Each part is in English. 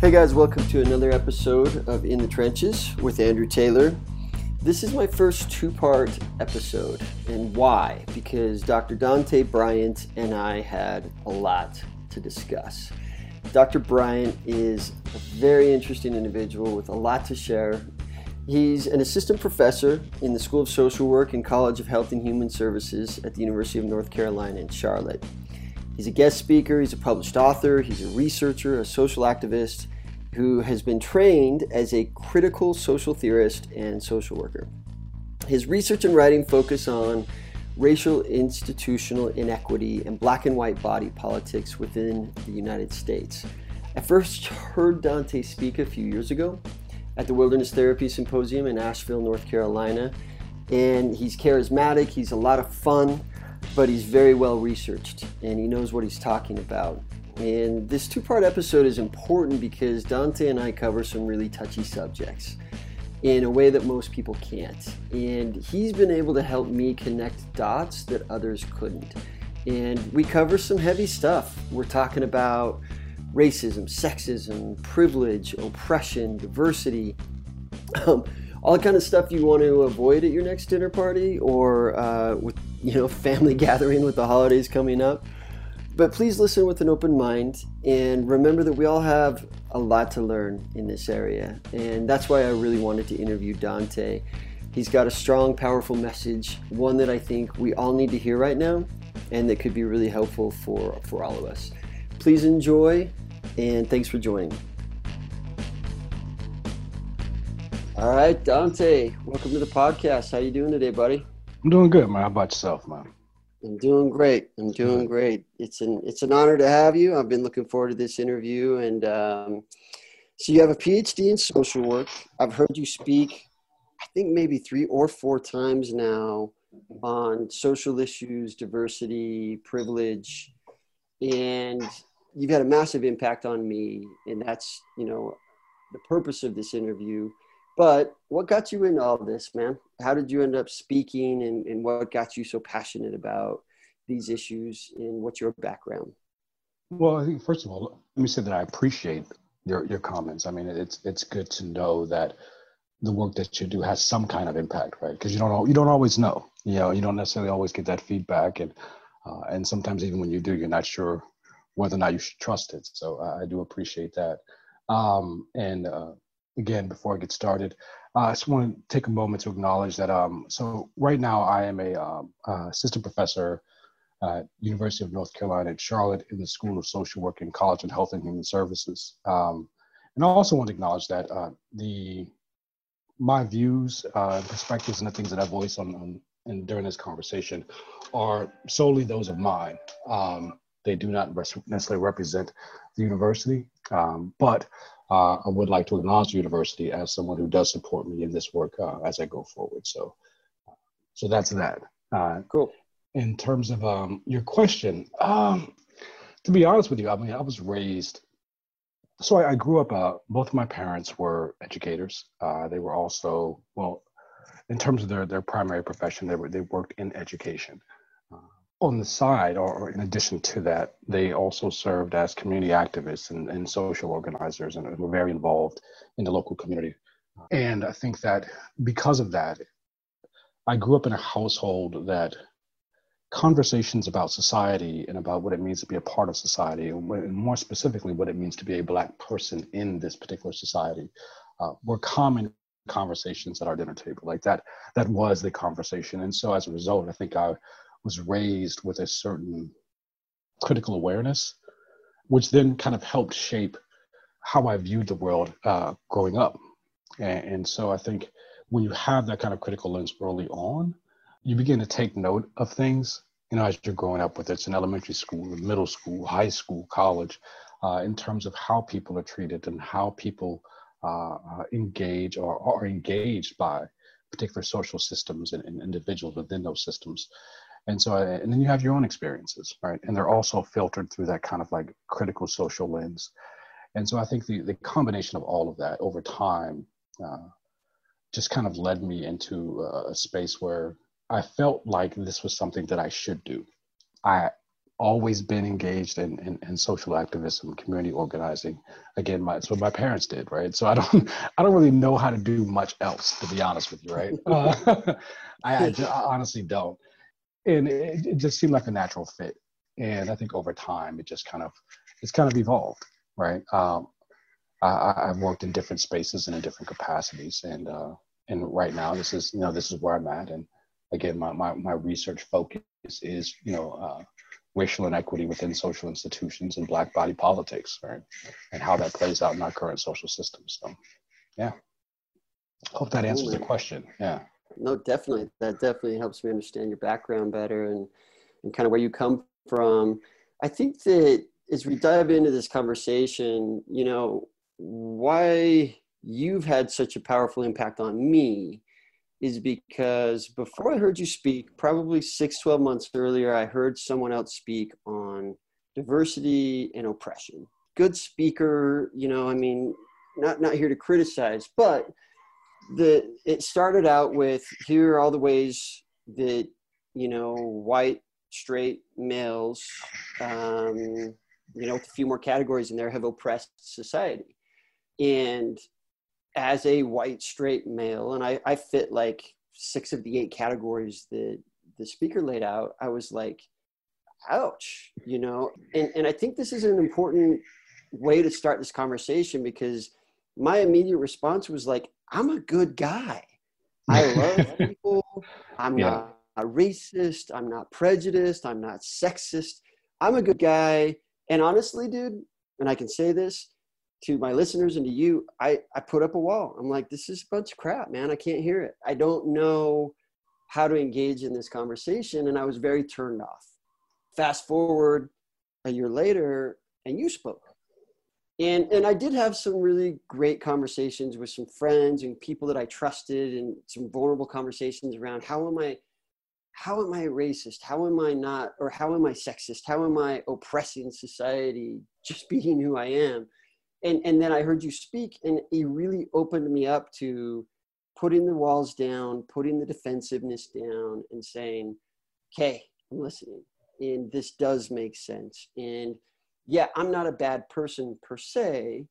Hey guys, welcome to another episode of In the Trenches with Andrew Taylor. This is my first two part episode. And why? Because Dr. Dante Bryant and I had a lot to discuss. Dr. Bryant is a very interesting individual with a lot to share. He's an assistant professor in the School of Social Work and College of Health and Human Services at the University of North Carolina in Charlotte. He's a guest speaker, he's a published author, he's a researcher, a social activist who has been trained as a critical social theorist and social worker. His research and writing focus on racial institutional inequity and black and white body politics within the United States. I first heard Dante speak a few years ago at the Wilderness Therapy Symposium in Asheville, North Carolina. And he's charismatic, he's a lot of fun, but he's very well researched and he knows what he's talking about. And this two part episode is important because Dante and I cover some really touchy subjects in a way that most people can't. And he's been able to help me connect dots that others couldn't. And we cover some heavy stuff. We're talking about racism, sexism, privilege, oppression, diversity, um, all the kind of stuff you want to avoid at your next dinner party or uh, with you know family gathering with the holidays coming up. But please listen with an open mind and remember that we all have a lot to learn in this area. And that's why I really wanted to interview Dante. He's got a strong, powerful message, one that I think we all need to hear right now and that could be really helpful for, for all of us. Please enjoy and thanks for joining. All right, Dante, welcome to the podcast. How you doing today, buddy? I'm doing good, man. How about yourself, man? I'm doing great. I'm doing great. It's an it's an honor to have you. I've been looking forward to this interview, and um, so you have a PhD in social work. I've heard you speak, I think maybe three or four times now on social issues, diversity, privilege, and you've had a massive impact on me, and that's you know the purpose of this interview. But what got you into all this, man? How did you end up speaking and, and what got you so passionate about these issues and what's your background? Well, I think first of all, let me say that I appreciate your, your comments. I mean, it's it's good to know that the work that you do has some kind of impact, right? Because you don't you don't always know. You know, you don't necessarily always get that feedback, and uh, and sometimes even when you do, you're not sure whether or not you should trust it. So I do appreciate that. Um, and uh, again, before I get started, uh, I just want to take a moment to acknowledge that. Um, so right now, I am a um, uh, assistant professor at University of North Carolina at Charlotte in the School of Social Work and College and Health and Human Services. Um, and I also want to acknowledge that uh, the my views, uh, perspectives, and the things that I voice on, on and during this conversation are solely those of mine. Um, they do not necessarily represent the university, um, but uh, I would like to acknowledge the university as someone who does support me in this work uh, as I go forward. So, so that's that. Uh, cool. In terms of um, your question, um, to be honest with you, I mean, I was raised. So I, I grew up. Uh, both of my parents were educators. Uh, they were also well, in terms of their their primary profession, they were they worked in education on the side, or in addition to that, they also served as community activists and, and social organizers and were very involved in the local community. And I think that because of that, I grew up in a household that conversations about society and about what it means to be a part of society, and more specifically, what it means to be a Black person in this particular society, uh, were common conversations at our dinner table. Like that, that was the conversation. And so as a result, I think I was raised with a certain critical awareness, which then kind of helped shape how I viewed the world uh, growing up. And, and, so I think when you have that kind of critical lens early on, you begin to take note of things, you know, as you're growing up, whether it's in elementary school, middle school, high school, college, uh, in terms of how people are treated and how people uh, uh engage or are engaged by particular social systems and, and individuals within those systems and so and then you have your own experiences right and they're also filtered through that kind of like critical social lens and so i think the, the combination of all of that over time uh, just kind of led me into a space where i felt like this was something that i should do i always been engaged in, in, in, social activism, community organizing. Again, my so my parents did, right? So I don't I don't really know how to do much else, to be honest with you, right? Uh, I, I, honestly don't, and it, it, just seemed like a natural fit. And I think over time, it just kind of it's kind of evolved, right? Um, I, have worked in different spaces and in different capacities, and uh, and right now, this is you know this is where I'm at, and again, my my, my research focus is you know. Uh, racial inequity within social institutions and black body politics, right? And how that plays out in our current social system. So, yeah. Hope that answers the question. Yeah. No, definitely. That definitely helps me understand your background better and, and kind of where you come from. I think that as we dive into this conversation, you know, why you've had such a powerful impact on me is because before I heard you speak, probably six, 12 months earlier, I heard someone else speak on diversity and oppression. Good speaker, you know, I mean, not, not here to criticize, but the, it started out with here are all the ways that, you know, white, straight males, um, you know, with a few more categories in there have oppressed society. And as a white straight male, and I, I fit like six of the eight categories that the speaker laid out, I was like, ouch, you know? And, and I think this is an important way to start this conversation because my immediate response was like, I'm a good guy. I love people. I'm yeah. not a racist. I'm not prejudiced. I'm not sexist. I'm a good guy. And honestly, dude, and I can say this, to my listeners and to you, I, I put up a wall. I'm like, this is a bunch of crap, man. I can't hear it. I don't know how to engage in this conversation. And I was very turned off. Fast forward a year later, and you spoke. And, and I did have some really great conversations with some friends and people that I trusted and some vulnerable conversations around how am I how am I racist? How am I not or how am I sexist? How am I oppressing society just being who I am? and and then I heard you speak, and it really opened me up to putting the walls down, putting the defensiveness down, and saying, "Okay, I'm listening, and this does make sense." And yeah, I'm not a bad person per se,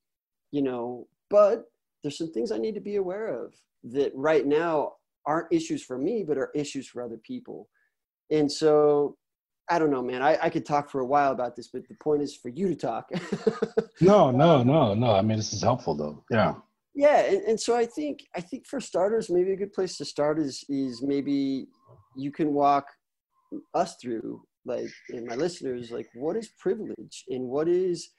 you know, but there's some things I need to be aware of that right now aren't issues for me, but are issues for other people. And so I don't know, man. I, I could talk for a while about this, but the point is for you to talk. no, no, no, no. I mean, this is helpful though. Yeah. Yeah, and, and so I think I think for starters, maybe a good place to start is is maybe you can walk us through, like, and my listeners, like, what is privilege and what is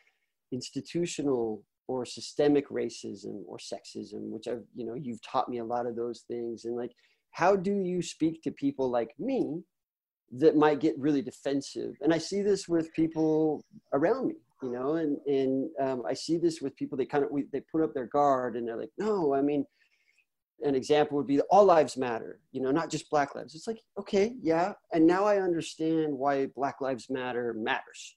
institutional or systemic racism or sexism, which I've, you know, you've taught me a lot of those things, and like, how do you speak to people like me that might get really defensive. And I see this with people around me, you know, and, and um, I see this with people, they kind of, we, they put up their guard and they're like, no, I mean, an example would be all lives matter, you know, not just black lives. It's like, okay, yeah. And now I understand why black lives matter matters,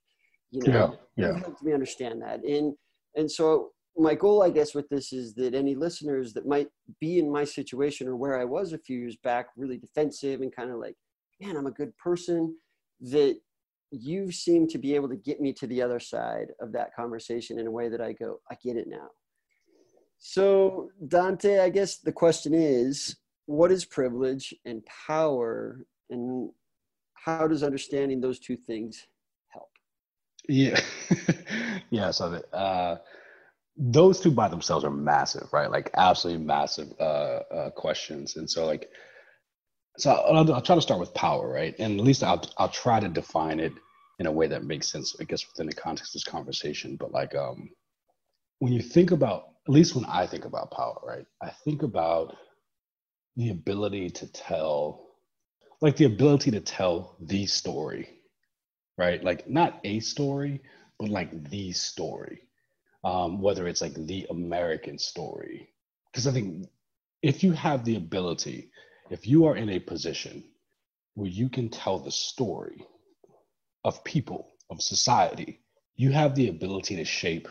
you know, yeah, yeah. helped me understand that. And, and so my goal, I guess, with this is that any listeners that might be in my situation or where I was a few years back, really defensive and kind of like, man, I'm a good person, that you seem to be able to get me to the other side of that conversation in a way that I go, I get it now. So, Dante, I guess the question is what is privilege and power, and how does understanding those two things help? Yeah. yeah. So, uh, those two by themselves are massive, right? Like, absolutely massive uh, uh, questions. And so, like, so I'll, I'll, try to start with power, right? And at least I'll I'll try to define it in a way that makes sense, I guess, within the context of this conversation. But like, um, when you think about, at least when I think about power, right? I think about the ability to tell, like the ability to tell the story, right? Like not a story, but like the story. Um, whether it's like the American story, because I think if you have the ability if you are in a position where you can tell the story of people, of society, you have the ability to shape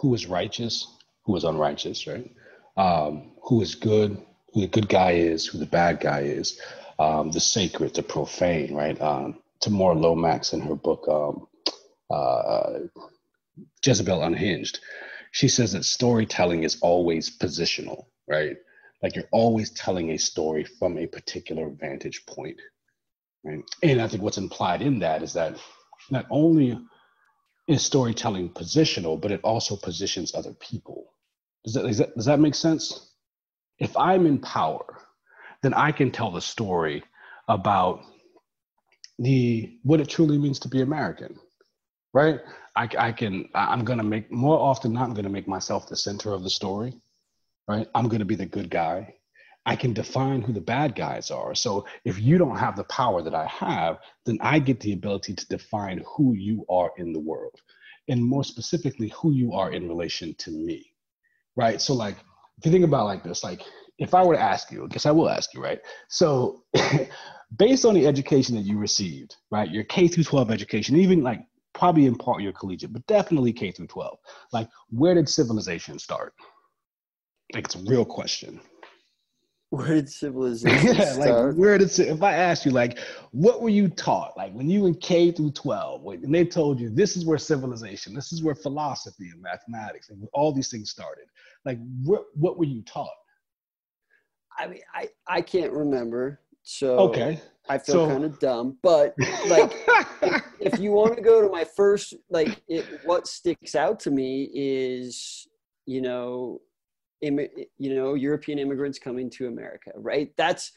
who is righteous, who is unrighteous, right? Um, who is good, who the good guy is, who the bad guy is, um, the sacred, the profane, right? Um, Tamura Lomax in her book um, uh, Jezebel Unhinged. She says that storytelling is always positional, right? Like you're always telling a story from a particular vantage point. Right? And I think what's implied in that is that not only is storytelling positional, but it also positions other people. Does that, that, does that make sense? If I'm in power, then I can tell the story about the what it truly means to be American, right? I, I can I'm gonna make more often not I'm gonna make myself the center of the story, right? I'm gonna be the good guy. I can define who the bad guys are. So if you don't have the power that I have, then I get the ability to define who you are in the world, and more specifically, who you are in relation to me, right? So like if you think about like this, like if I were to ask you, I guess I will ask you, right? So based on the education that you received, right, your K through 12 education, even like probably in part your collegiate, but definitely K through 12, like where did civilization start? Like it's a real question. Where did civilization yeah, start? like where did if I asked you like what were you taught like when you in K through 12 and they told you this is where civilization, this is where philosophy and mathematics and all these things started. Like what what were you taught? I mean, I I can't remember. So Okay. I feel So- kind of dumb, but like if you want to go to my first like it, what sticks out to me is you know you know european immigrants coming to america right that's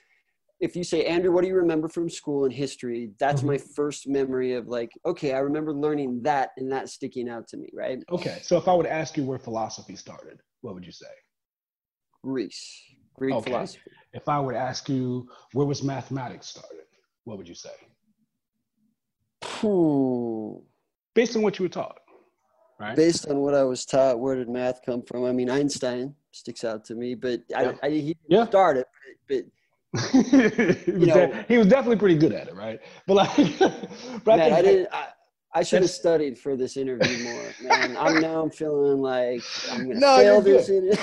if you say andrew what do you remember from school and history that's Mhm. my first memory of like okay i remember learning that and that sticking out to me right okay. So if I would ask you where philosophy started, what would you say? greece greek Okay. philosophy If I were to ask you where was mathematics started, what would you say? Hmm. Based on what you were taught, right? based on what i was taught where did math come from i mean einstein sticks out to me but Yeah. I, I he didn't Yeah. start it but, he, was know- he was definitely pretty good at it, right? But like, but but man, I, think- didn't I, I should have studied for this interview more man i'm now i'm feeling like i'm gonna No, fail this good. in-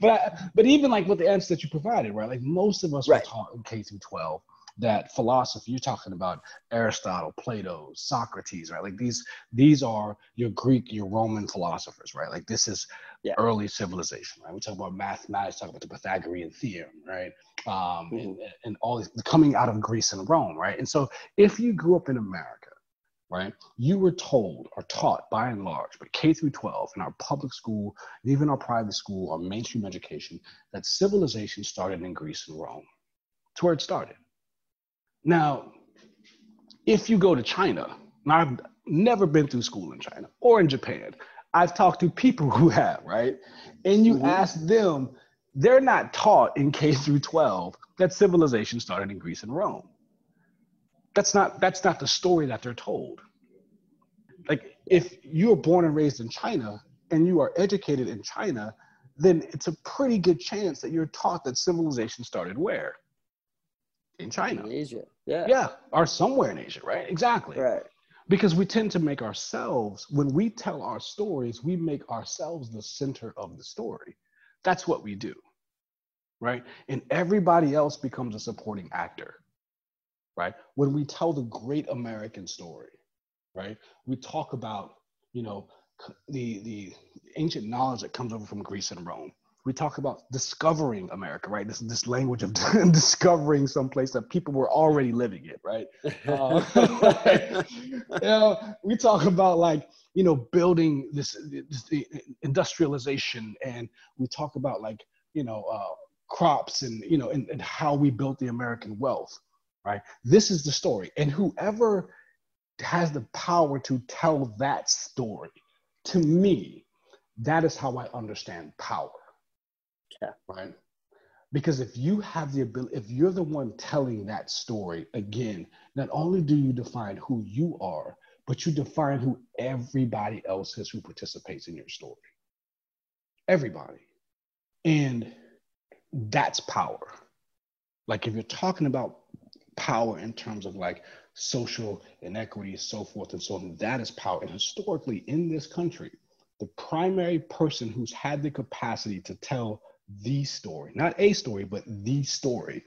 but I, but even like with the answer that you provided, right? Like most of us Right. were taught in K through twelve that philosophy. You're talking about Aristotle, Plato, Socrates, right? Like these these are your Greek, your Roman philosophers, right? Like this is Yeah. early civilization, right? We talk about mathematics, talk about the Pythagorean theorem, right? Um, and, and all these coming out of Greece and Rome, right? And so if you grew up in America, right, you were told or taught by and large, but K through 12 in our public school, and even our private school, our mainstream education, that civilization started in Greece and Rome. It's where it started. Now, if you go to China, and I've never been through school in China or in Japan, I've talked to people who have, right? And you Mhm. ask them, they're not taught in K through 12 that civilization started in Greece and Rome. That's not that's not the story that they're told. Like if you're born and raised in China and you are educated in China, then it's a pretty good chance that you're taught that civilization started where? In China. in asia yeah, Yeah, or somewhere in Asia, right? Exactly. right Because we tend to make ourselves, when we tell our stories, we make ourselves the center of the story. That's what we do, right? And everybody else becomes a supporting actor, right? When we tell the great American story, right? We talk about, you know, the the ancient knowledge that comes over from Greece and Rome. We talk about discovering America, right? This this language of discovering someplace that people were already living it, right? Uh, you know, we talk about like you know building this, this industrialization, and we talk about like you know uh, crops and you know and, and how we built the American wealth, right? This is the story, and whoever has the power to tell that story, to me, that is how I understand power. Yeah. Right. Because if you have the ability, if you're the one telling that story again, not only do you define who you are, but you define who everybody else is who participates in your story. Everybody. And that's power. Like if you're talking about power in terms of like social inequity, so forth and so on, that is power. And historically in this country, the primary person who's had the capacity to tell the story, not a story, but the story,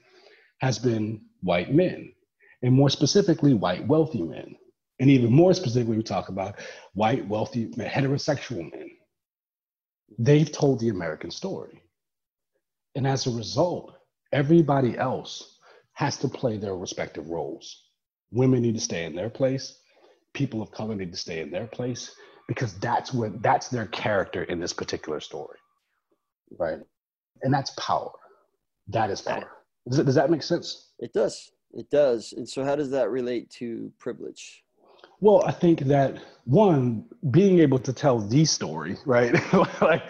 has been white men. and more specifically, white wealthy men. And even more specifically, we talk about white wealthy heterosexual men. They've told the American story. And as a result, everybody else has to play their respective roles. Women need to stay in their place, people of color need to stay in their place because that's what that's their character in this particular story. Right? And that's power. That is power. Does, it, does that make sense? It does. It does. And so, how does that relate to privilege? Well, I think that one, being able to tell the story, right, like,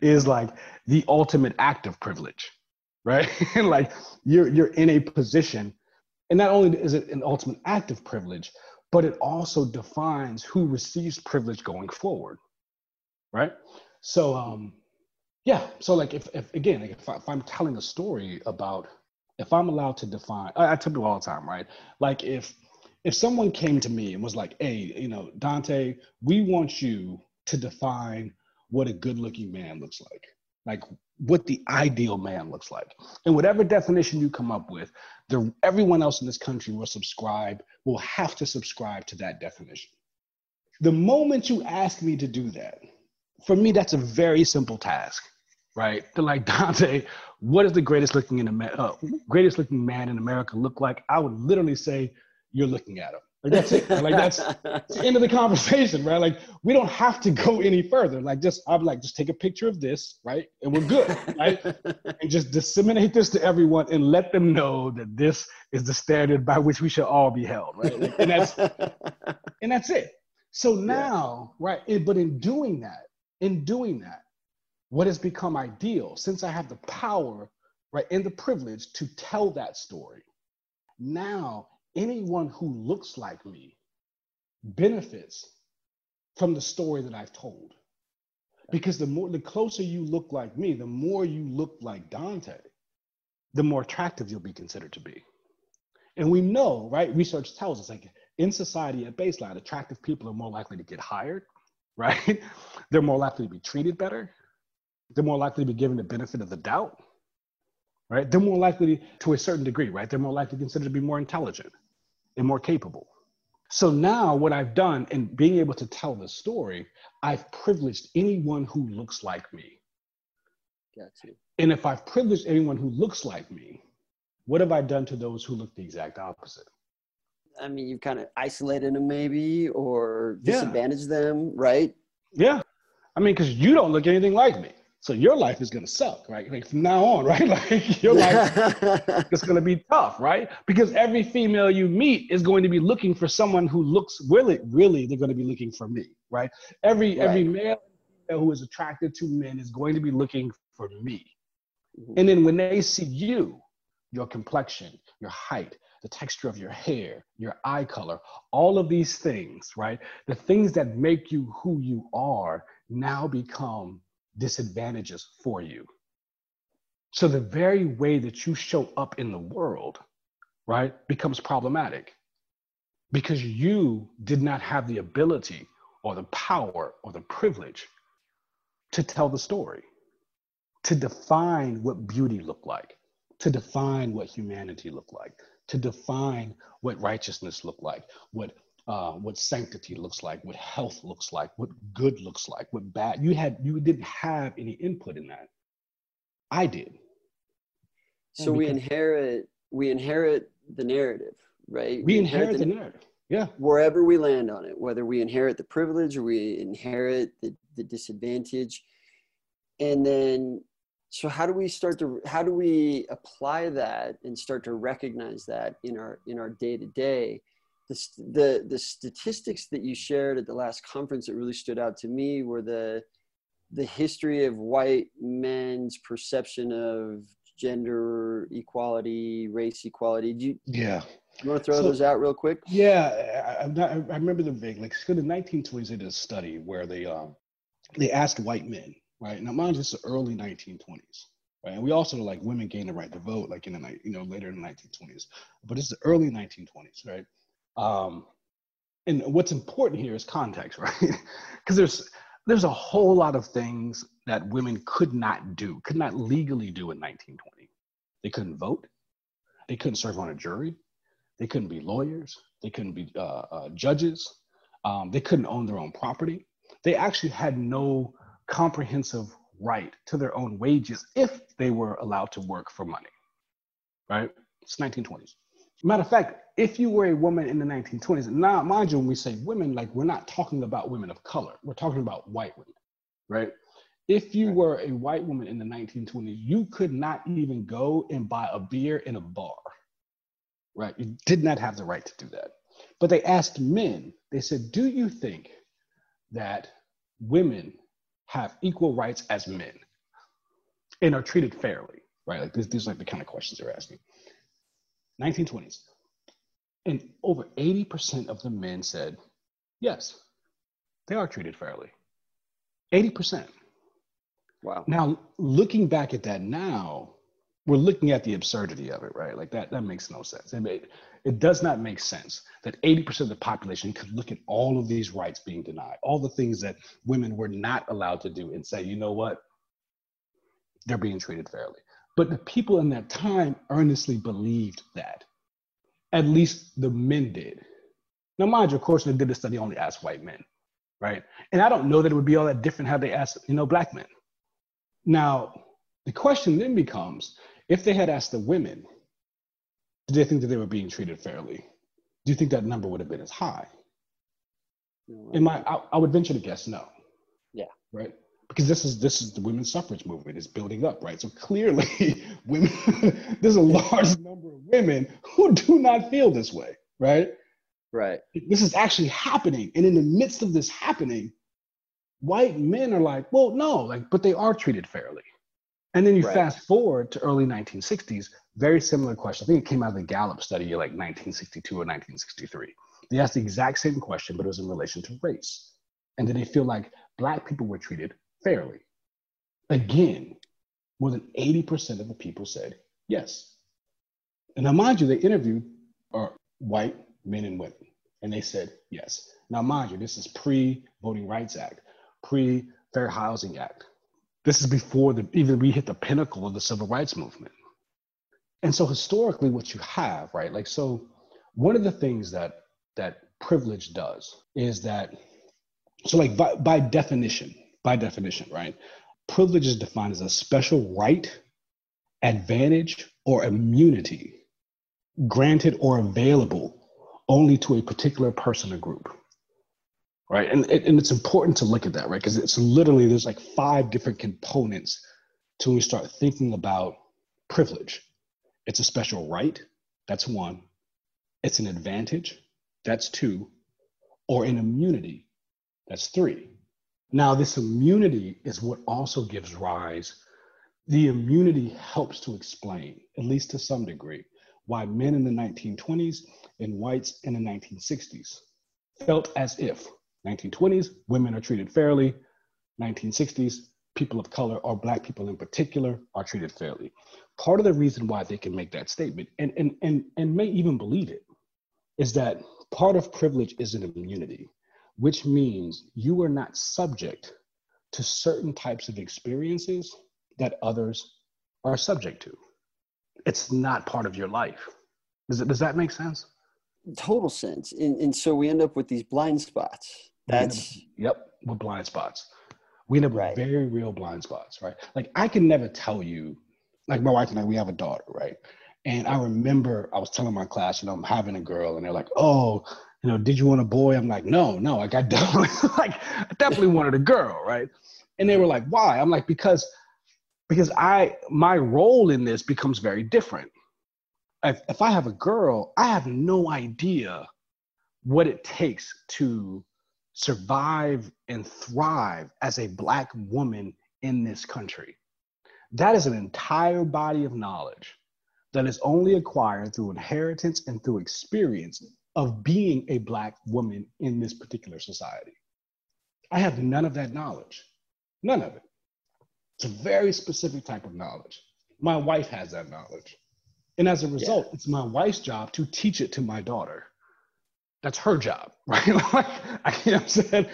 is like the ultimate act of privilege, right? And like you're you're in a position, and not only is it an ultimate act of privilege, but it also defines who receives privilege going forward, right? So, um, yeah. So, like, if, if again, like if, I, I'm telling a story about if I'm allowed to define, I, I tell people all the time, right? Like if if someone came to me and was like, "Hey, you know, Dante, we want you to define what a good-looking man looks like, like what the ideal man looks like, and whatever definition you come up with, the everyone else in this country will subscribe, will have to subscribe to that definition." The moment you ask me to do that, for me, that's a very simple task right? They're like Dante, what does the greatest looking in uh, greatest looking man in America look like? I would literally say, you're looking at him. Like that's it. Like that's, that's the end of the conversation, right? Like we don't have to go any further. Like just I'm like just take a picture of this, right, and we're good, right? and just disseminate this to everyone and let them know that this is the standard by which we should all be held, right? Like, and that's and that's it. So now, yeah. right? It, but in doing that, in doing that, what has become ideal since I have the power, right, and the privilege to tell that story. Now, anyone who looks like me benefits from the story that I've told. Because the more the closer you look like me, the more you look like Dante, the more attractive you'll be considered to be. And we know, right? Research tells us like in society at baseline, attractive people are more likely to get hired, right? They're more likely to be treated better they're more likely to be given the benefit of the doubt, right? They're more likely to a certain degree, right? They're more likely considered to be more intelligent and more capable. So now what I've done in being able to tell this story, I've privileged anyone who looks like me. Got you. And if I've privileged anyone who looks like me, what have I done to those who look the exact opposite? I mean, you've kind of isolated them maybe or disadvantaged yeah. them, right? Yeah. I mean, because you don't look anything like me. So your life is gonna suck, right? Like from now on, right? Like your life is gonna be tough, right? Because every female you meet is going to be looking for someone who looks really, really, they're gonna be looking for me, right? Every right. every male who is attracted to men is going to be looking for me. Mm-hmm. And then when they see you, your complexion, your height, the texture of your hair, your eye color, all of these things, right? The things that make you who you are now become disadvantages for you. So the very way that you show up in the world, right, becomes problematic because you did not have the ability or the power or the privilege to tell the story, to define what beauty looked like, to define what humanity looked like, to define what righteousness looked like, what uh, what sanctity looks like, what health looks like, what good looks like, what bad. You had you didn't have any input in that. I did. So we inherit we inherit the narrative, right? We, we inherit, inherit the, the narrative. Yeah. Wherever we land on it, whether we inherit the privilege or we inherit the, the disadvantage. And then so how do we start to how do we apply that and start to recognize that in our in our day to day the, the, the statistics that you shared at the last conference that really stood out to me were the, the history of white men's perception of gender equality, race equality. Do you, yeah. You want to throw so, those out real quick? Yeah, I, I, I remember them vaguely. Like, in the 1920s, they did a study where they um, they asked white men, right? Now, mind you, it's the early 1920s, right? And we also like women gained the right to vote, like in the you know later in the 1920s, but it's the early 1920s, right? Um, and what's important here is context, right? Because there's there's a whole lot of things that women could not do, could not legally do in 1920. They couldn't vote. They couldn't serve on a jury. They couldn't be lawyers. They couldn't be uh, uh, judges. Um, they couldn't own their own property. They actually had no comprehensive right to their own wages if they were allowed to work for money. Right? It's 1920s. Matter of fact, if you were a woman in the 1920s, now mind you, when we say women, like we're not talking about women of color, we're talking about white women, right? If you were a white woman in the 1920s, you could not even go and buy a beer in a bar, right? You did not have the right to do that. But they asked men, they said, Do you think that women have equal rights as men and are treated fairly, right? Like this, these are like the kind of questions they're asking. 1920s. And over 80% of the men said, yes, they are treated fairly. 80%. Wow. Now, looking back at that now, we're looking at the absurdity of it, right? Like that, that makes no sense. It, it does not make sense that 80% of the population could look at all of these rights being denied, all the things that women were not allowed to do and say, you know what? They're being treated fairly. But the people in that time earnestly believed that. At least the men did. Now, mind you, of course, they did the study only asked white men, right? And I don't know that it would be all that different had they asked, you know, black men. Now, the question then becomes if they had asked the women, did they think that they were being treated fairly? Do you think that number would have been as high? In my, I, I would venture to guess no. Yeah. Right because this is this is the women's suffrage movement is building up, right? So clearly, women there's a large number of women who do not feel this way, right? Right. This is actually happening, and in the midst of this happening, white men are like, well, no, like, but they are treated fairly. And then you right. fast forward to early 1960s, very similar question. I think it came out of the Gallup study like 1962 or 1963. They asked the exact same question, but it was in relation to race. And did they feel like black people were treated fairly? Again, more than 80% of the people said yes. And now, mind you, they interviewed are white men and women, and they said yes. Now, mind you, this is pre Voting Rights Act, pre Fair Housing Act. This is before the, even we hit the pinnacle of the civil rights movement. And so, historically, what you have, right? Like, so one of the things that that privilege does is that, so like by, by definition, by definition, right? Privilege is defined as a special right, advantage, or immunity granted or available only to a particular person or group. Right. And, and it's important to look at that, right? Because it's literally, there's like five different components to when we start thinking about privilege. It's a special right, that's one. It's an advantage, that's two. Or an immunity, that's three. Now, this immunity is what also gives rise. The immunity helps to explain, at least to some degree, why men in the 1920s and whites in the 1960s felt as if 1920s women are treated fairly, 1960s people of color or black people in particular are treated fairly. Part of the reason why they can make that statement and, and, and, and may even believe it is that part of privilege is an immunity which means you are not subject to certain types of experiences that others are subject to. It's not part of your life. Does, it, does that make sense? Total sense. And, and so we end up with these blind spots. That's. Up, yep, with blind spots. We end up right. with very real blind spots, right? Like I can never tell you, like my wife and I, we have a daughter, right? And I remember I was telling my class, you know, I'm having a girl, and they're like, oh, you know, did you want a boy? I'm like, no, no, like I definitely like I definitely wanted a girl, right? And they were like, why? I'm like, because because I my role in this becomes very different. If, if I have a girl, I have no idea what it takes to survive and thrive as a black woman in this country. That is an entire body of knowledge that is only acquired through inheritance and through experience of being a Black woman in this particular society. I have none of that knowledge, none of it. It's a very specific type of knowledge. My wife has that knowledge. And as a result, yeah. it's my wife's job to teach it to my daughter. That's her job, right? like, you know what I'm saying?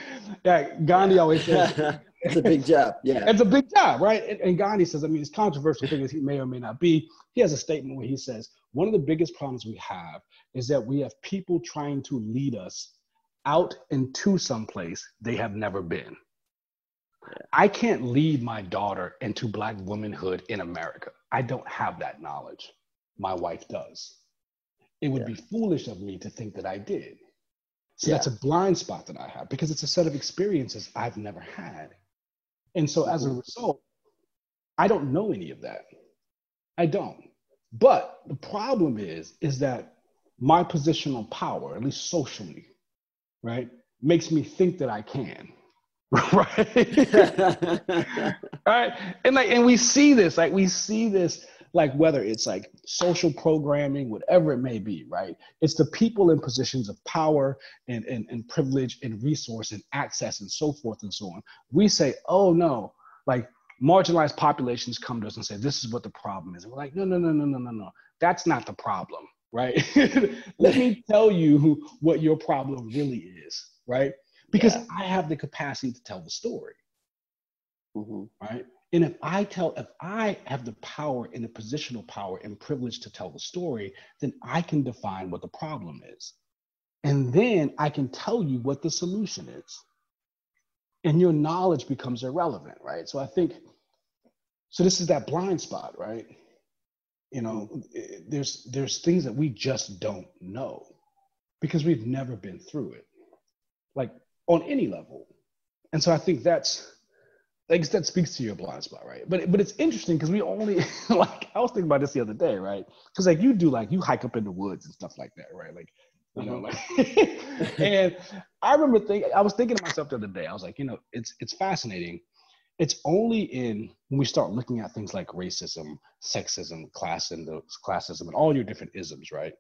Yeah, Gandhi always says, It's a big job. Yeah. It's a big job, right? And, and Gandhi says, I mean, it's controversial thing as he may or may not be. He has a statement where he says, one of the biggest problems we have is that we have people trying to lead us out into some place they have never been. I can't lead my daughter into black womanhood in America. I don't have that knowledge. My wife does. It would yeah. be foolish of me to think that I did. So yeah. that's a blind spot that I have because it's a set of experiences I've never had. And so as a mm-hmm. result, I don't know any of that. I don't. But the problem is, is that my position on power, at least socially, right, makes me think that I can. right right and like and we see this like we see this like whether it's like social programming whatever it may be right it's the people in positions of power and, and, and privilege and resource and access and so forth and so on we say oh no like marginalized populations come to us and say this is what the problem is and we're like no no no no no no no that's not the problem right let me tell you what your problem really is right because yeah. I have the capacity to tell the story. Mm-hmm. Right. And if I tell, if I have the power and the positional power and privilege to tell the story, then I can define what the problem is. And then I can tell you what the solution is. And your knowledge becomes irrelevant, right? So I think, so this is that blind spot, right? You know, there's there's things that we just don't know because we've never been through it. Like on any level. And so I think that's like that speaks to your blind spot, right? But but it's interesting because we only like I was thinking about this the other day, right? Because like you do like you hike up in the woods and stuff like that, right? Like you know, uh-huh. like and I remember thinking I was thinking to myself the other day, I was like, you know, it's it's fascinating. It's only in when we start looking at things like racism, sexism, class and the classism, and all your different isms, right?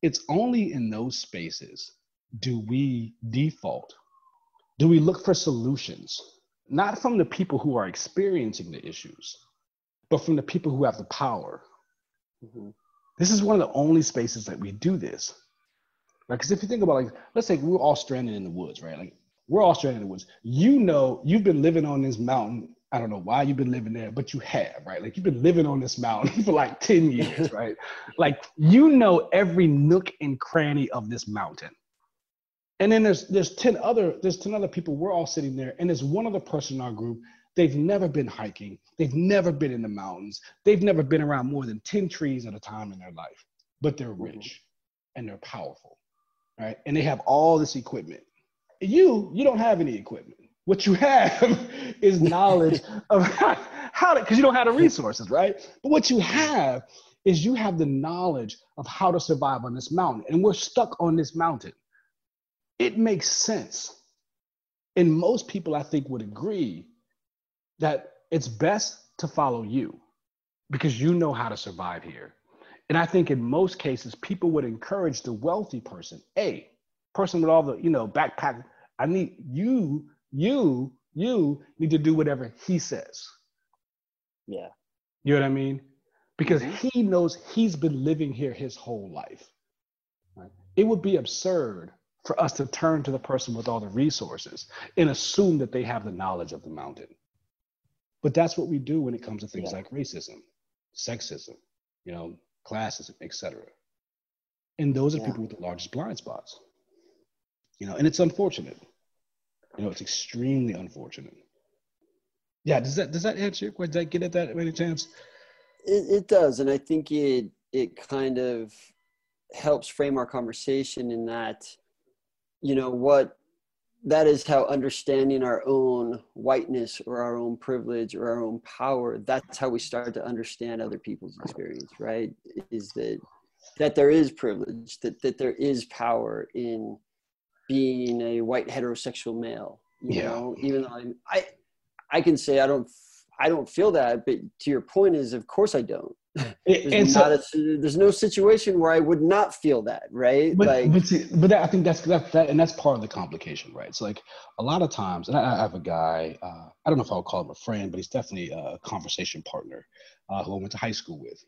It's only in those spaces do we default do we look for solutions, not from the people who are experiencing the issues, but from the people who have the power? Mm-hmm. This is one of the only spaces that we do this. Right? Because if you think about like, let's say we're all stranded in the woods, right? Like we're all stranded in the woods. You know, you've been living on this mountain. I don't know why you've been living there, but you have, right? Like you've been living on this mountain for like 10 years, right? like you know every nook and cranny of this mountain. And then there's there's 10 other there's 10 other people. We're all sitting there, and there's one other person in our group. They've never been hiking. They've never been in the mountains. They've never been around more than 10 trees at a time in their life. But they're mm-hmm. rich and they're powerful. Right. And they have all this equipment. You, you don't have any equipment. What you have is knowledge of how to, because you don't have the resources, right? But what you have is you have the knowledge of how to survive on this mountain. And we're stuck on this mountain it makes sense. And most people, I think, would agree that it's best to follow you because you know how to survive here. And I think in most cases, people would encourage the wealthy person, a person with all the, you know, backpack. I need you, you, you need to do whatever he says. Yeah. You know what I mean? Because mm-hmm. he knows he's been living here his whole life. Right? It would be absurd for us to turn to the person with all the resources and assume that they have the knowledge of the mountain. But that's what we do when it comes to things yeah. like racism, sexism, you know, classism, etc. And those are yeah. people with the largest blind spots. You know, and it's unfortunate. You know, it's extremely unfortunate. Yeah, does that does that answer your question? Did I get at that any chance? It, it does, and I think it it kind of helps frame our conversation in that you know what that is how understanding our own whiteness or our own privilege or our own power that's how we start to understand other people's experience right? Is that that there is privilege that that there is power in being a white heterosexual male you yeah. know? Even though I'm, i i can say i don't i don't feel that but to your point is of course i don't there's, not so, a, there's no situation where I would not feel that, right? But like, but, see, but that, I think that's that, that, and that's part of the complication, right? So like a lot of times, and I, I have a guy, uh, I don't know if I'll call him a friend, but he's definitely a conversation partner uh, who I went to high school with,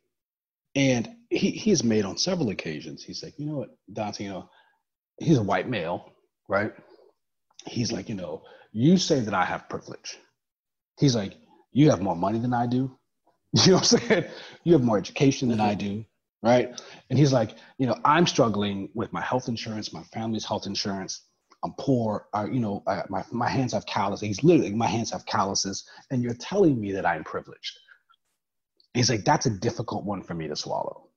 and he he's made on several occasions. He's like, you know what, Dante, you know, he's a white male, right? He's like, you know, you say that I have privilege, He's like, you have more money than I do. You know what I'm saying? You have more education than I do, right? And he's like, you know, I'm struggling with my health insurance, my family's health insurance. I'm poor. I, you know, I, my my hands have calluses. He's literally, my hands have calluses, and you're telling me that I'm privileged. He's like, that's a difficult one for me to swallow.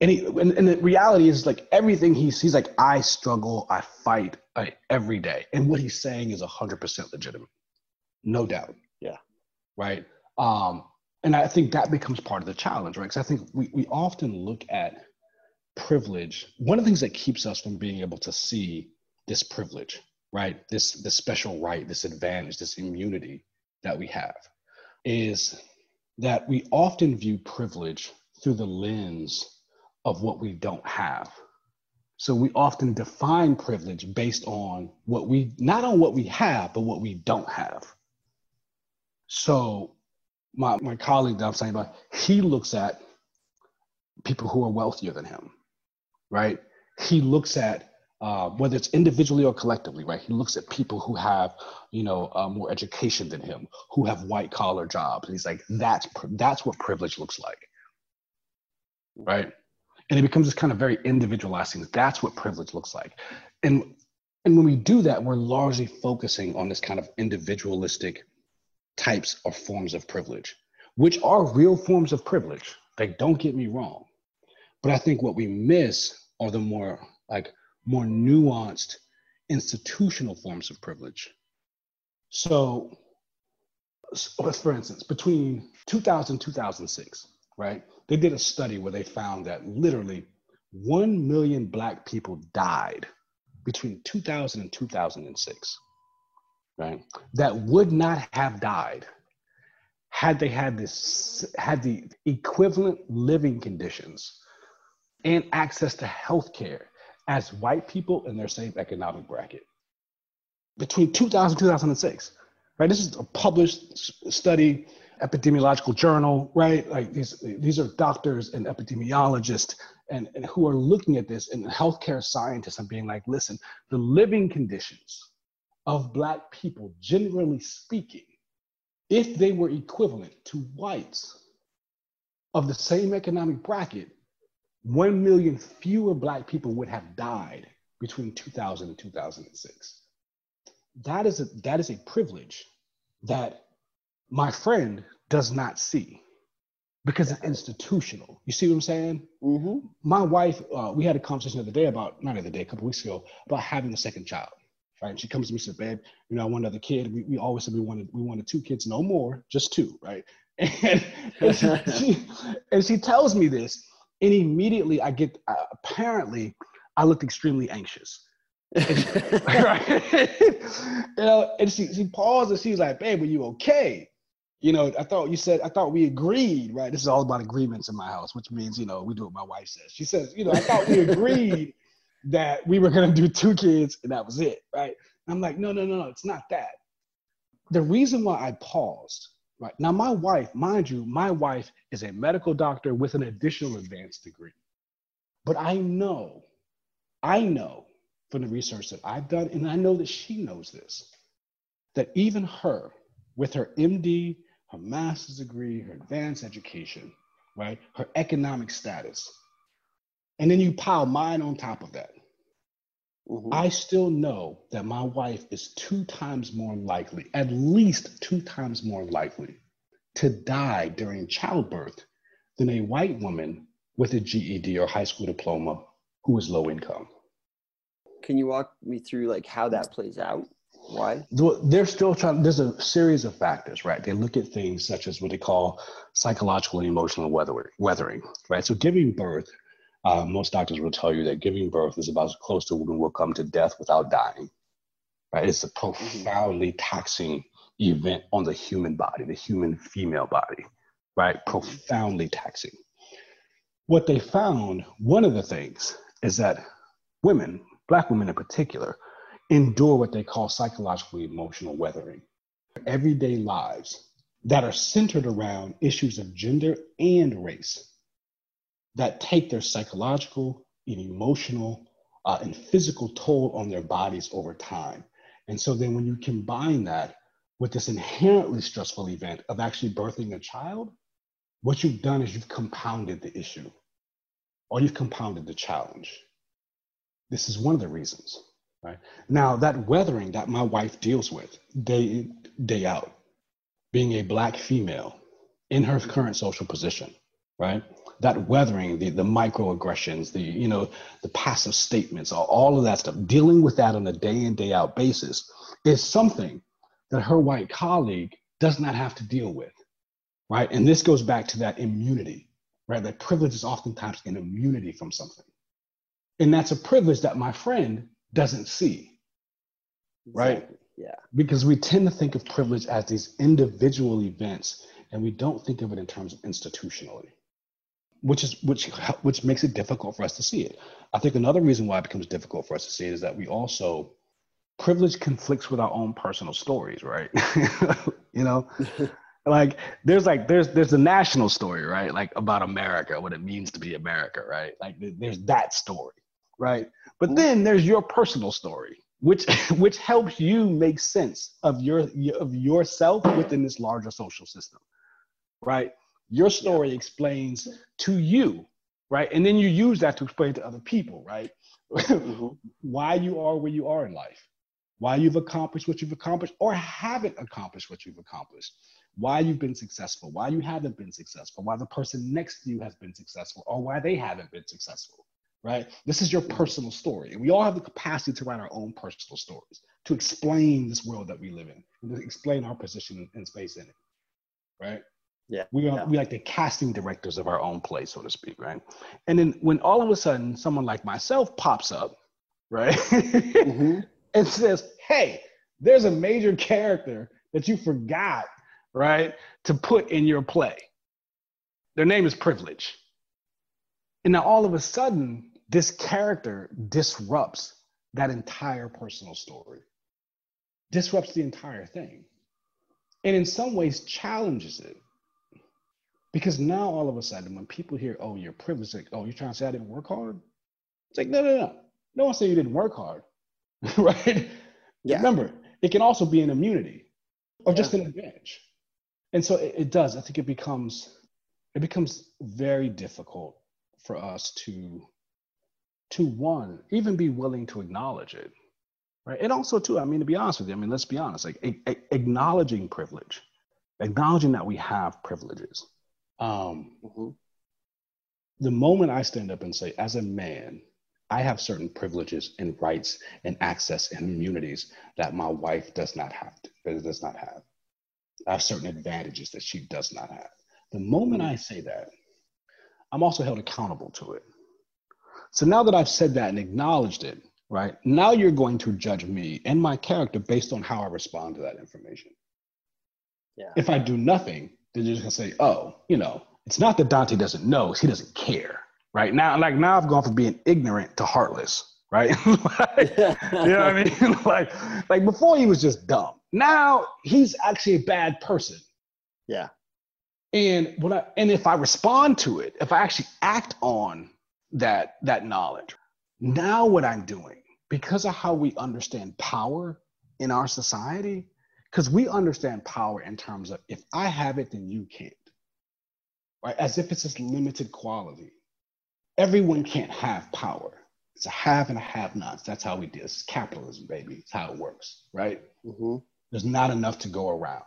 And, he, and, and the reality is like everything he's, he's like, I struggle, I fight I, every day. And what he's saying is 100% legitimate. No doubt. Yeah. Right. Um, and I think that becomes part of the challenge, right? Because I think we, we often look at privilege. One of the things that keeps us from being able to see this privilege, right? This, this special right, this advantage, this immunity that we have is that we often view privilege through the lens of what we don't have. So we often define privilege based on what we, not on what we have, but what we don't have. So my, my colleague that I'm saying about, he looks at people who are wealthier than him, right? He looks at uh, whether it's individually or collectively, right? He looks at people who have, you know, uh, more education than him, who have white collar jobs, and he's like, that's that's what privilege looks like, right? And it becomes this kind of very individualized thing. That's what privilege looks like, and and when we do that, we're largely focusing on this kind of individualistic types or forms of privilege, which are real forms of privilege. Like, don't get me wrong, but I think what we miss are the more like more nuanced institutional forms of privilege. So, for instance, between 2000 and 2006, right, they did a study where they found that literally 1 million Black people died between 2000 and 2006, right, that would not have died had they had this had the equivalent living conditions and access to health care as white people in their same economic bracket. Between 2000 and 2006, right? This is a published study, epidemiological journal, right? Like these, these are doctors and epidemiologists and, and who are looking at this and healthcare scientists and being like, listen, the living conditions of black people, generally speaking, if they were equivalent to whites of the same economic bracket, 1 million fewer Black people would have died between 2000 and 2006. That is a, that is a privilege that my friend does not see because it's institutional. You see what I'm saying? Mm-hmm. My wife, uh, we had a conversation the other day about, not the other day, a couple weeks ago, about having a second child. Right. And she comes to me and says, babe, you know, I want another kid. We, we always said we wanted we wanted two kids, no more, just two, right? And, and, she, she, and she tells me this. And immediately I get, uh, apparently, I looked extremely anxious. right? you know, and she, she paused and she's like, babe, are you okay? You know, I thought you said, I thought we agreed, right? This is all about agreements in my house, which means, you know, we do what my wife says. She says, you know, I thought we agreed that we were going to do two kids and that was it, right? And I'm like, no, no, no, no, it's not that. The reason why I paused Right. Now, my wife, mind you, my wife is a medical doctor with an additional advanced degree. But I know, I know from the research that I've done, and I know that she knows this, that even her, with her MD, her master's degree, her advanced education, right, her economic status, and then you pile mine on top of that, Mm-hmm. I still know that my wife is two times more likely, at least two times more likely, to die during childbirth than a white woman with a GED or high school diploma who is low income. Can you walk me through like how that plays out? Why? They're still trying, there's a series of factors, right? They look at things such as what they call psychological and emotional weathering, right? So giving birth uh, most doctors will tell you that giving birth is about as close to when we'll come to death without dying. Right? It's a profoundly taxing event on the human body, the human female body, right? Profoundly taxing. What they found, one of the things is that women, Black women in particular, endure what they call psychological emotional weathering. Everyday lives that are centered around issues of gender and race that take their psychological and emotional uh, and physical toll on their bodies over time. And so then when you combine that with this inherently stressful event of actually birthing a child, what you've done is you've compounded the issue or you've compounded the challenge. This is one of the reasons, right? Now, that weathering that my wife deals with day day out, being a Black female in her current social position, right? That weathering, the, the microaggressions, the, you know, the passive statements, all, all of that stuff, dealing with that on a day in, day out basis is something that her white colleague does not have to deal with, right? And this goes back to that immunity, right? That privilege is oftentimes an immunity from something. And that's a privilege that my friend doesn't see, right? Exactly. Yeah. Because we tend to think of privilege as these individual events and we don't think of it in terms of institutionally which is which which makes it difficult for us to see it. I think another reason why it becomes difficult for us to see it is that we also privilege conflicts with our own personal stories right? You know? Like there's like there's there's a national story right? Like about america what it means to be america right? Like there's that story right? But then there's your personal story which which helps you make sense of your of yourself within this larger social system right? Your story yeah. explains to you, right? And then you use that to explain to other people, right? mm-hmm. Why you are where you are in life, why you've accomplished what you've accomplished or haven't accomplished what you've accomplished, why you've been successful, why you haven't been successful, why the person next to you has been successful, or why they haven't been successful, right? This is your personal story. And we all have the capacity to write our own personal stories, to explain this world that we live in, and to explain our position in space in it, right? Yeah. We are yeah. we like the casting directors of our own play, so to speak, right? And then when all of a sudden someone like myself pops up, right, mm-hmm. and says, "Hey, there's a major character that you forgot, right, to put in your play. Their name is Privilege." And now all of a sudden, this character disrupts that entire personal story, disrupts the entire thing, and in some ways challenges it because now all of a sudden, when people hear, oh, you're privileged, like, oh, you're trying to say I didn't work hard? It's like, no, no, no. No one said you didn't work hard, right? Yeah. Remember, it can also be an immunity or yeah. just an advantage. And so it, it does. I think it becomes it becomes very difficult for us to to one even be willing to acknowledge it right and also too i mean to be honest with you i mean let's be honest like a, a, acknowledging privilege acknowledging that we have privileges um, mm-hmm. The moment I stand up and say, as a man, I have certain privileges and rights and access and immunities that my wife does not have. To, does not have. I have certain advantages that she does not have. The moment I say that, I'm also held accountable to it. So now that I've said that and acknowledged it, right? Now you're going to judge me and my character based on how I respond to that information. Yeah. If I do nothing, they're just gonna say, oh, you know, it's not that Dante doesn't know, he doesn't care. Right now, like now I've gone from being ignorant to heartless, right? like, you know what I mean? like, like before he was just dumb. Now he's actually a bad person. Yeah. And when I and if I respond to it, if I actually act on that that knowledge, now what I'm doing, because of how we understand power in our society, because we understand power in terms of if I have it, then you can't, right? As if it's this limited quality. Everyone can't have power. It's a have and a have nots. That's how we do It's capitalism, baby. It's how it works, right? Mm-hmm. There's not enough to go around.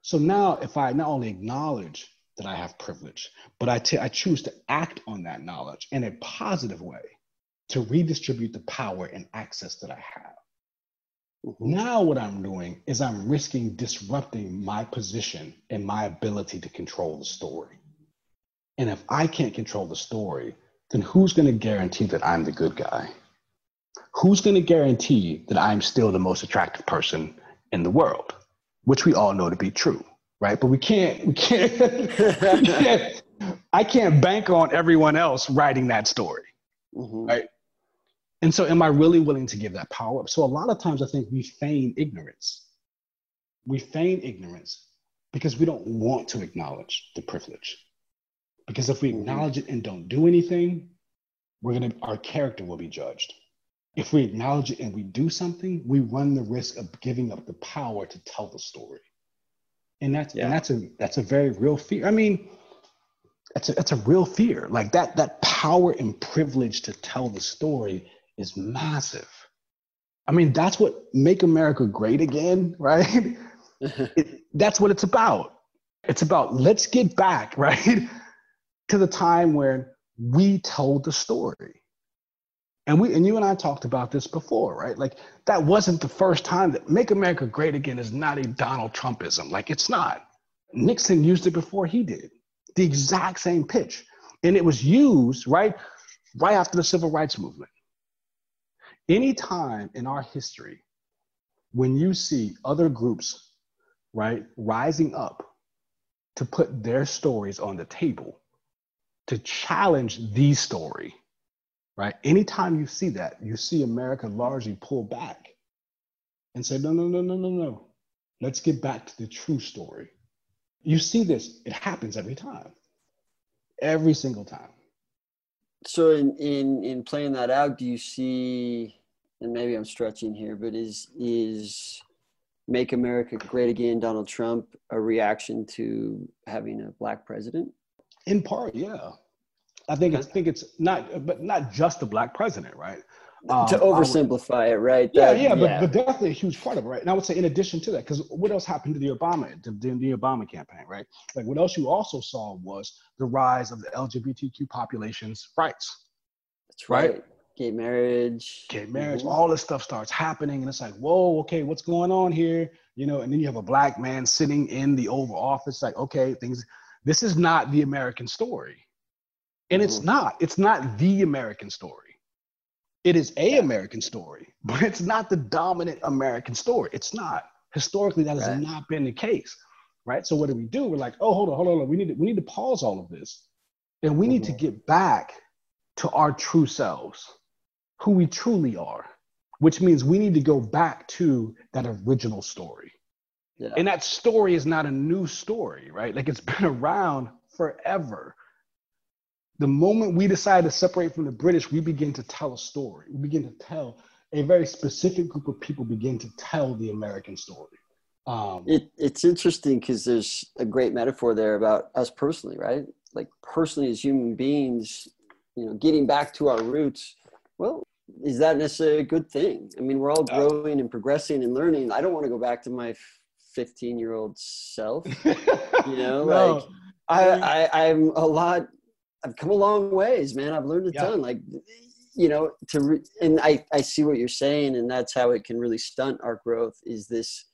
So now, if I not only acknowledge that I have privilege, but I, t- I choose to act on that knowledge in a positive way to redistribute the power and access that I have Mm-hmm. Now, what I'm doing is I'm risking disrupting my position and my ability to control the story. And if I can't control the story, then who's going to guarantee that I'm the good guy? Who's going to guarantee that I'm still the most attractive person in the world? Which we all know to be true, right? But we can't, we can't, we can't I can't bank on everyone else writing that story, mm-hmm. right? And so, am I really willing to give that power up? So, a lot of times I think we feign ignorance. We feign ignorance because we don't want to acknowledge the privilege. Because if we mm-hmm. acknowledge it and don't do anything, we're gonna our character will be judged. if we acknowledge it and we do something, we run the risk of giving up the power to tell the story. And that's yeah. and that's a that's a very real fear. I mean, that's a that's a real fear. Like that that power and privilege to tell the story is massive. I mean, that's what make America great again, right? it, that's what it's about. It's about let's get back, right, to the time where we told the story. And we and you and I talked about this before, right? Like that wasn't the first time that Make America Great Again is not a Donald Trumpism. Like it's not. Nixon used it before he did. The exact same pitch. And it was used, right, right after the civil rights movement. Anytime in our history when you see other groups, right, rising up to put their stories on the table, to challenge the story, right? Anytime you see that, you see America largely pull back and say, no, no, no, no, no, no. Let's get back to the true story. You see this, it happens every time, every single time. So in in in playing that out, do you see? And maybe I'm stretching here, but is is "Make America Great Again" Donald Trump a reaction to having a black president? In part, yeah. I think I think it's not, but not just the black president, right? Um, to oversimplify would, it, right? Yeah, that, yeah, but, yeah, but definitely a huge part of it, right? And I would say, in addition to that, because what else happened to the Obama, the, the Obama campaign, right? Like what else you also saw was the rise of the LGBTQ population's rights. That's right. right? Gay marriage. Gay marriage. Mm-hmm. All this stuff starts happening, and it's like, whoa, okay, what's going on here? You know, and then you have a black man sitting in the Oval Office, like, okay, things. This is not the American story and it's mm-hmm. not. It's not the American story. It is a American story, but it's not the dominant American story. It's not. Historically, that has right. not been the case. Right. So what do we do? We're like, oh, hold on, hold on. We need to, we need to pause all of this. And we mm-hmm. need to mm-hmm. get back to our true selves, who we truly are, which means we need to go back to that original story. Yeah. And that story is not a new story, right? Like it's been around forever the moment we decide to separate from the British, we begin to tell a story. We begin to tell a very specific group of people begin to tell the American story. Um, it, it's interesting because there's a great metaphor there about us personally, right? Like personally as human beings, you know, getting back to our roots. Well, is that necessarily a good thing? I mean, we're all growing and progressing and learning. I don't want to go back to my 15 year old self. you know, no. like I, I, I'm a lot I've come a long ways, man. I've learned a yeah. ton. Like, you know, to re- and I I see what you're saying, and that's how it can really stunt our growth. Is this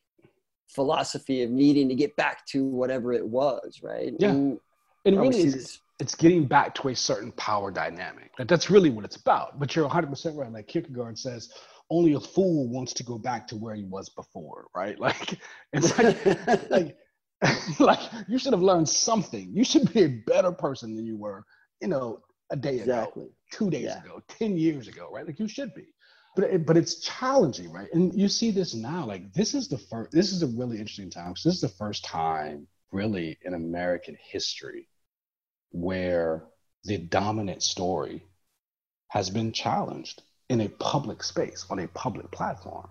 philosophy of needing to get back to whatever it was, right? Yeah, and, and really, it's, it's getting back to a certain power dynamic. That that's really what it's about. But you're 100 percent right. Like Kierkegaard says, only a fool wants to go back to where he was before, right? Like, it's like, like, like you should have learned something. You should be a better person than you were you know, a day exactly. ago, two days yeah. ago, 10 years ago, right? Like you should be. But, it, but it's challenging, right? And you see this now, like this is the first, this is a really interesting time. Because this is the first time really in American history where the dominant story has been challenged in a public space, on a public platform.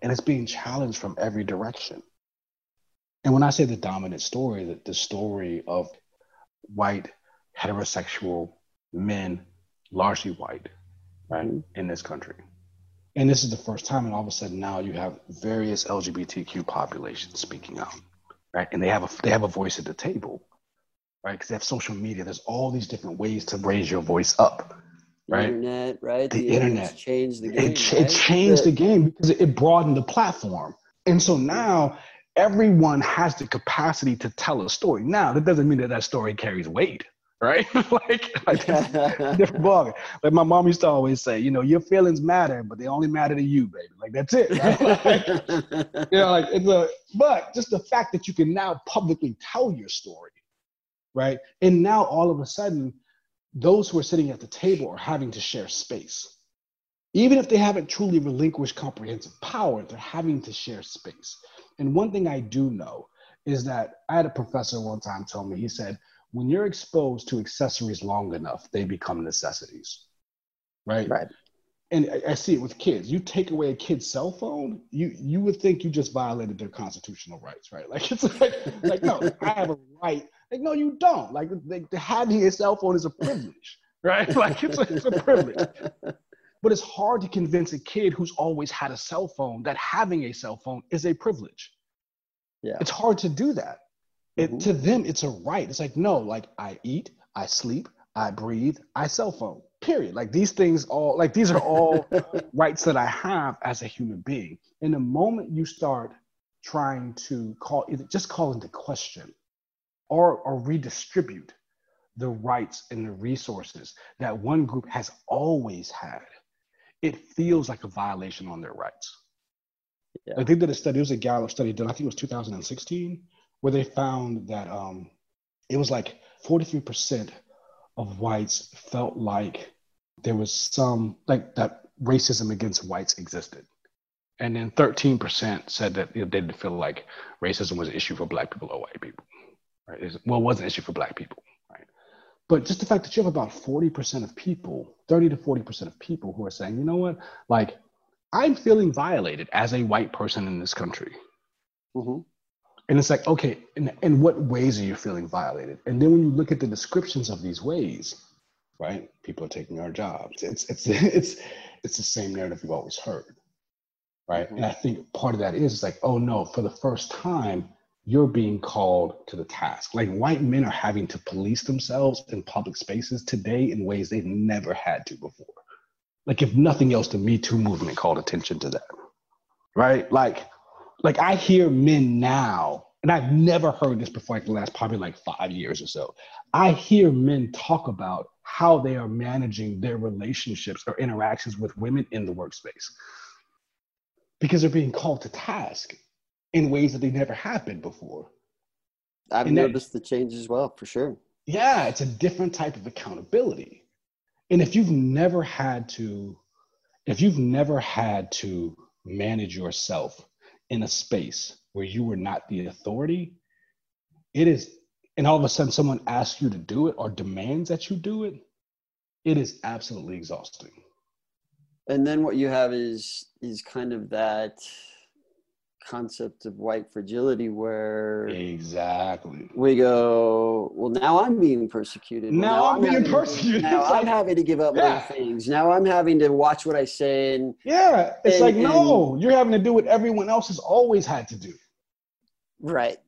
And it's being challenged from every direction. And when I say the dominant story, that the story of white heterosexual men, largely white, right, mm-hmm. in this country. And this is the first time, and all of a sudden now you have various LGBTQ populations speaking out, right? And they have a they have a voice at the table, right? Because they have social media. There's all these different ways to raise your voice up, right? Internet, right? The, the internet changed the game. It, right? it changed the, the game because it broadened the platform, and so now everyone has the capacity to tell a story. Now that doesn't mean that that story carries weight, right? like, like different ball. Like my mom used to always say, you know, your feelings matter, but they only matter to you, baby. Like that's it. Right? Like, you know, like it's a. But just the fact that you can now publicly tell your story, right? And now all of a sudden, those who are sitting at the table are having to share space. Even if they haven't truly relinquished comprehensive power, they're having to share space. And one thing I do know is that I had a professor one time tell me, he said, when you're exposed to accessories long enough, they become necessities. Right. Right. and I, I see it with kids. You take away a kid's cell phone, you you would think you just violated their constitutional rights, right? Like it's like like no, I have a right. Like no, you don't. Like, like having a cell phone is a privilege, right? Like it's a, it's a privilege. But it's hard to convince a kid who's always had a cell phone that having a cell phone is a privilege. Yeah. It's hard to do that. It, Mhm. To them, it's a right. It's like, no, like I eat, I sleep, I breathe, I cell phone, period. Like these things all, like these are all rights that I have as a human being. And the moment you start trying to call, either just call into question or, or redistribute the rights and the resources that one group has always had, it feels like a violation on their rights. Yeah. Like they did a study, it was a Gallup study done, I think it was 2016, where they found that um, it was like 43% of whites felt like there was some, like that racism against whites existed. And then 13% said that they didn't feel like racism was an issue for black people or white people. Right? It's- Well, it was an issue for black people. Right? But just the fact that you have about 40% of people, 30 to 40% of people who are saying, you know what, like I'm feeling violated as a white person in this country. Mhm. And it's like, okay, in, in what ways are you feeling violated? And then when you look at the descriptions of these ways, right? People are taking our jobs. It's it's it's it's the same narrative you've always heard. Right. Mm-hmm. And I think part of that is it's like, oh no, for the first time, you're being called to the task. Like white men are having to police themselves in public spaces today in ways they've never had to before. Like if nothing else, the Me Too movement called attention to that. Right? Like like I hear men now, and I've never heard this before, like the last probably like five years or so. I hear men talk about how they are managing their relationships or interactions with women in the workspace because they're being called to task in ways that they never have been before. I've And that- noticed the change as well, for sure. Yeah, it's a different type of accountability. And if you've never had to, if you've never had to manage yourself in a space where you were not the authority, it is, and all of a sudden someone asks you to do it or demands that you do it, it is absolutely exhausting. And then what you have is is kind of that concept of white fragility where Exactly. we go, well, now I'm being persecuted. Well, Now I'm being persecuted. Now I'm having to give up Yeah. things. Now I'm having to watch what I say. And Yeah, it's And- like, no, you're having to do what everyone else has always had to do. right,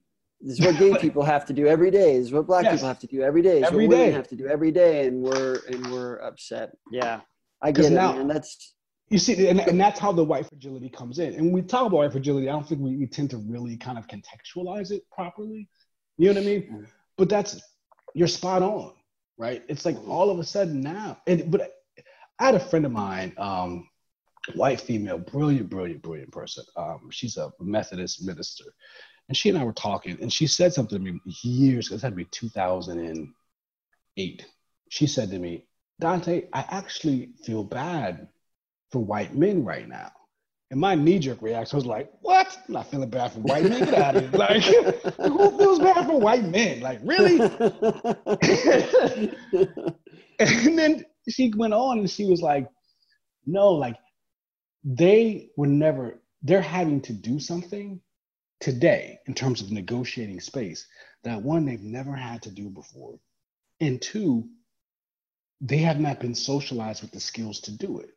this is what gay people have to do every day. This is what black Yes. people have to do every day. This is Every what women day. have to do every day, and we're and we're upset. Yeah, i get it, now- man. That's You see, and, and that's how the white fragility comes in. And when we talk about white fragility, I don't think we, we tend to really kind of contextualize it properly. You know what I mean? Mhm. But that's you're spot on, right? It's like Mhm. all of a sudden now. And but I had a friend of mine, um, white female, brilliant, brilliant, brilliant person. Um, she's a Methodist minister, and she and I were talking, and she said something to me years. It had to be 2008. She said to me, Dante, I actually feel bad for white men right now. And my knee jerk reaction was like, What? I'm not feeling bad for white men. Get out of here. Like, who feels bad for white men? Like, really? and then she went on and she was like, No, like, they were never, they're having to do something today in terms of negotiating space that one, they've never had to do before. And two, they have not been socialized with the skills to do it.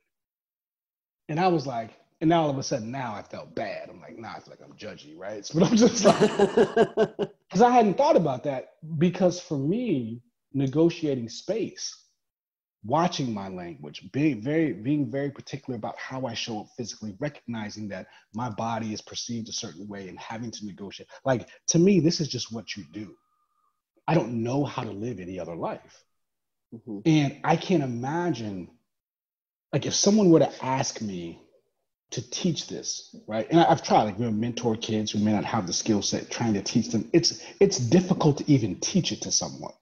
And I was like, and now all of a sudden now I felt bad. I'm like, nah, I feel like I'm judgy, right? But I'm just like, because I hadn't thought about that. Because for me, negotiating space, watching my language, being very, being very particular about how I show up physically, recognizing that my body is perceived a certain way and having to negotiate. Like to me, this is just what you do. I don't know how to live any other life. Mhm. And I can't imagine, like, if someone were to ask me to teach this, right? And I- I've tried, like, we mentor kids who may not have the skill set, trying to teach them. It's it's difficult to even teach it to someone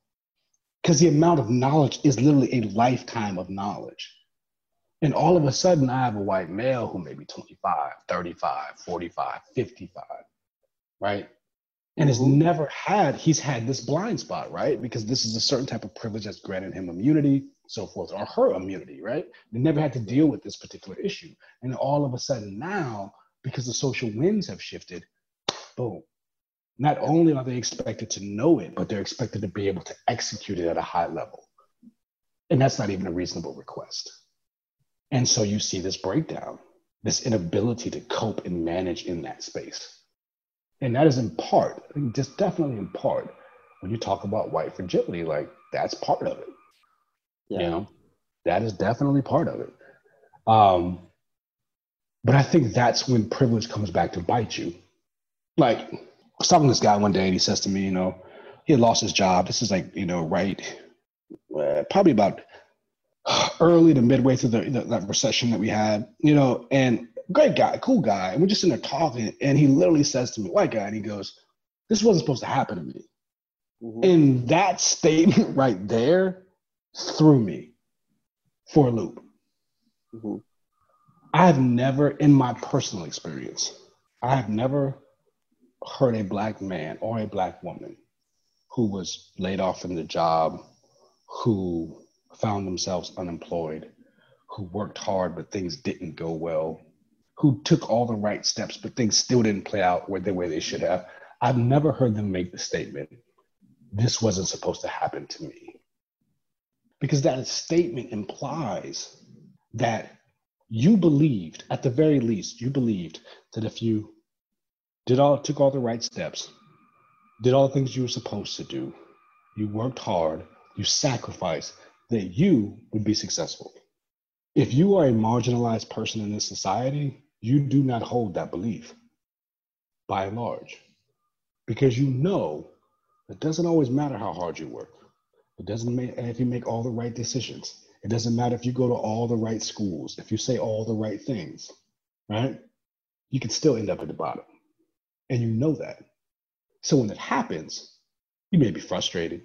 because the amount of knowledge is literally a lifetime of knowledge. And all of a sudden, I have a white male who may be 25, 35, 45, 55, right? And has never had, he's had this blind spot, right? Because this is a certain type of privilege that's granted him immunity so forth, or her immunity, right? They never had to deal with this particular issue. And all of a sudden now, because the social winds have shifted, boom. Not only are they expected to know it, but they're expected to be able to execute it at a high level. And that's not even a reasonable request. And so you see this breakdown, this inability to cope and manage in that space. And that is in part, just definitely in part, when you talk about white fragility, like that's part of it. Yeah. You know, that is definitely part of it. Um, but I think that's when privilege comes back to bite you. Like, I was talking to this guy one day and he says to me, you know, he had lost his job. This is like, you know, right, uh, probably about early to midway through the, the, that recession that we had, you know, and great guy, cool guy. And we're just in there talking, and he literally says to me, white guy, and he goes, This wasn't supposed to happen to me. Mm-hmm. And that statement right there threw me for a loop. Mm-hmm. I have never, in my personal experience, I have never heard a black man or a black woman who was laid off from the job, who found themselves unemployed, who worked hard but things didn't go well, who took all the right steps but things still didn't play out the way they should have. I've never heard them make the statement, this wasn't supposed to happen to me. Because that statement implies that you believed, at the very least, you believed that if you did all took all the right steps, did all the things you were supposed to do, you worked hard, you sacrificed, that you would be successful. If you are a marginalized person in this society, you do not hold that belief by and large because you know it doesn't always matter how hard you work. It doesn't matter if you make all the right decisions. It doesn't matter if you go to all the right schools, if you say all the right things, right? You can still end up at the bottom. And you know that. So when it happens, you may be frustrated,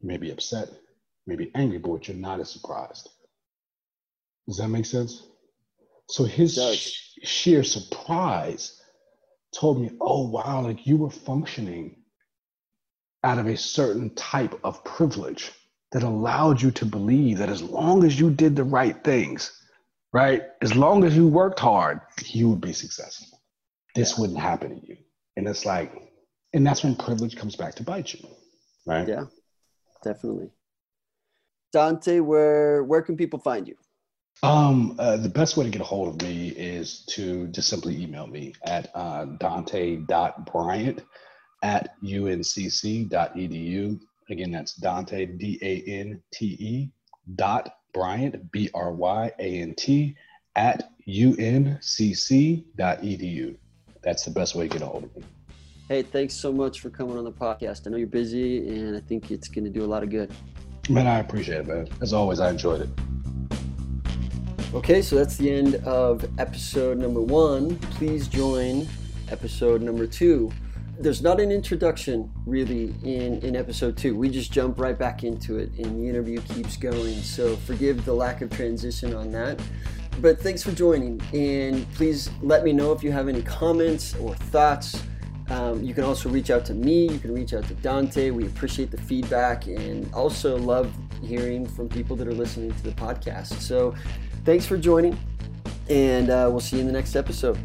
you may be upset, you may be angry, but you're not as surprised. Does that make sense? So his sh- sheer surprise told me, oh, wow, like you were functioning out of a certain type of privilege that allowed you to believe that as long as you did the right things, right, as long as you worked hard, you would be successful. This wouldn't happen to you. And it's like, and that's when privilege comes back to bite you, right? Yeah, definitely. Dante, where where can people find you? Um, uh, the best way to get a hold of me is to just simply email me at uh, dante.bryant at uncc.edu. Again, that's Dante, D A N T E dot Bryant, B R Y A N T, at uncc.edu. That's the best way to get a hold of me. Hey, thanks so much for coming on the podcast. I know you're busy and I think it's going to do a lot of good. Man, I appreciate it, man. As always, I enjoyed it. Okay, so that's the end of episode number one. Please join episode number two there's not an introduction really in, in episode two. We just jump right back into it and the interview keeps going. So forgive the lack of transition on that. But thanks for joining and please let me know if you have any comments or thoughts. Um, you can also reach out to me. You can reach out to Dante. We appreciate the feedback and also love hearing from people that are listening to the podcast. So thanks for joining and uh, we'll see you in the next episode.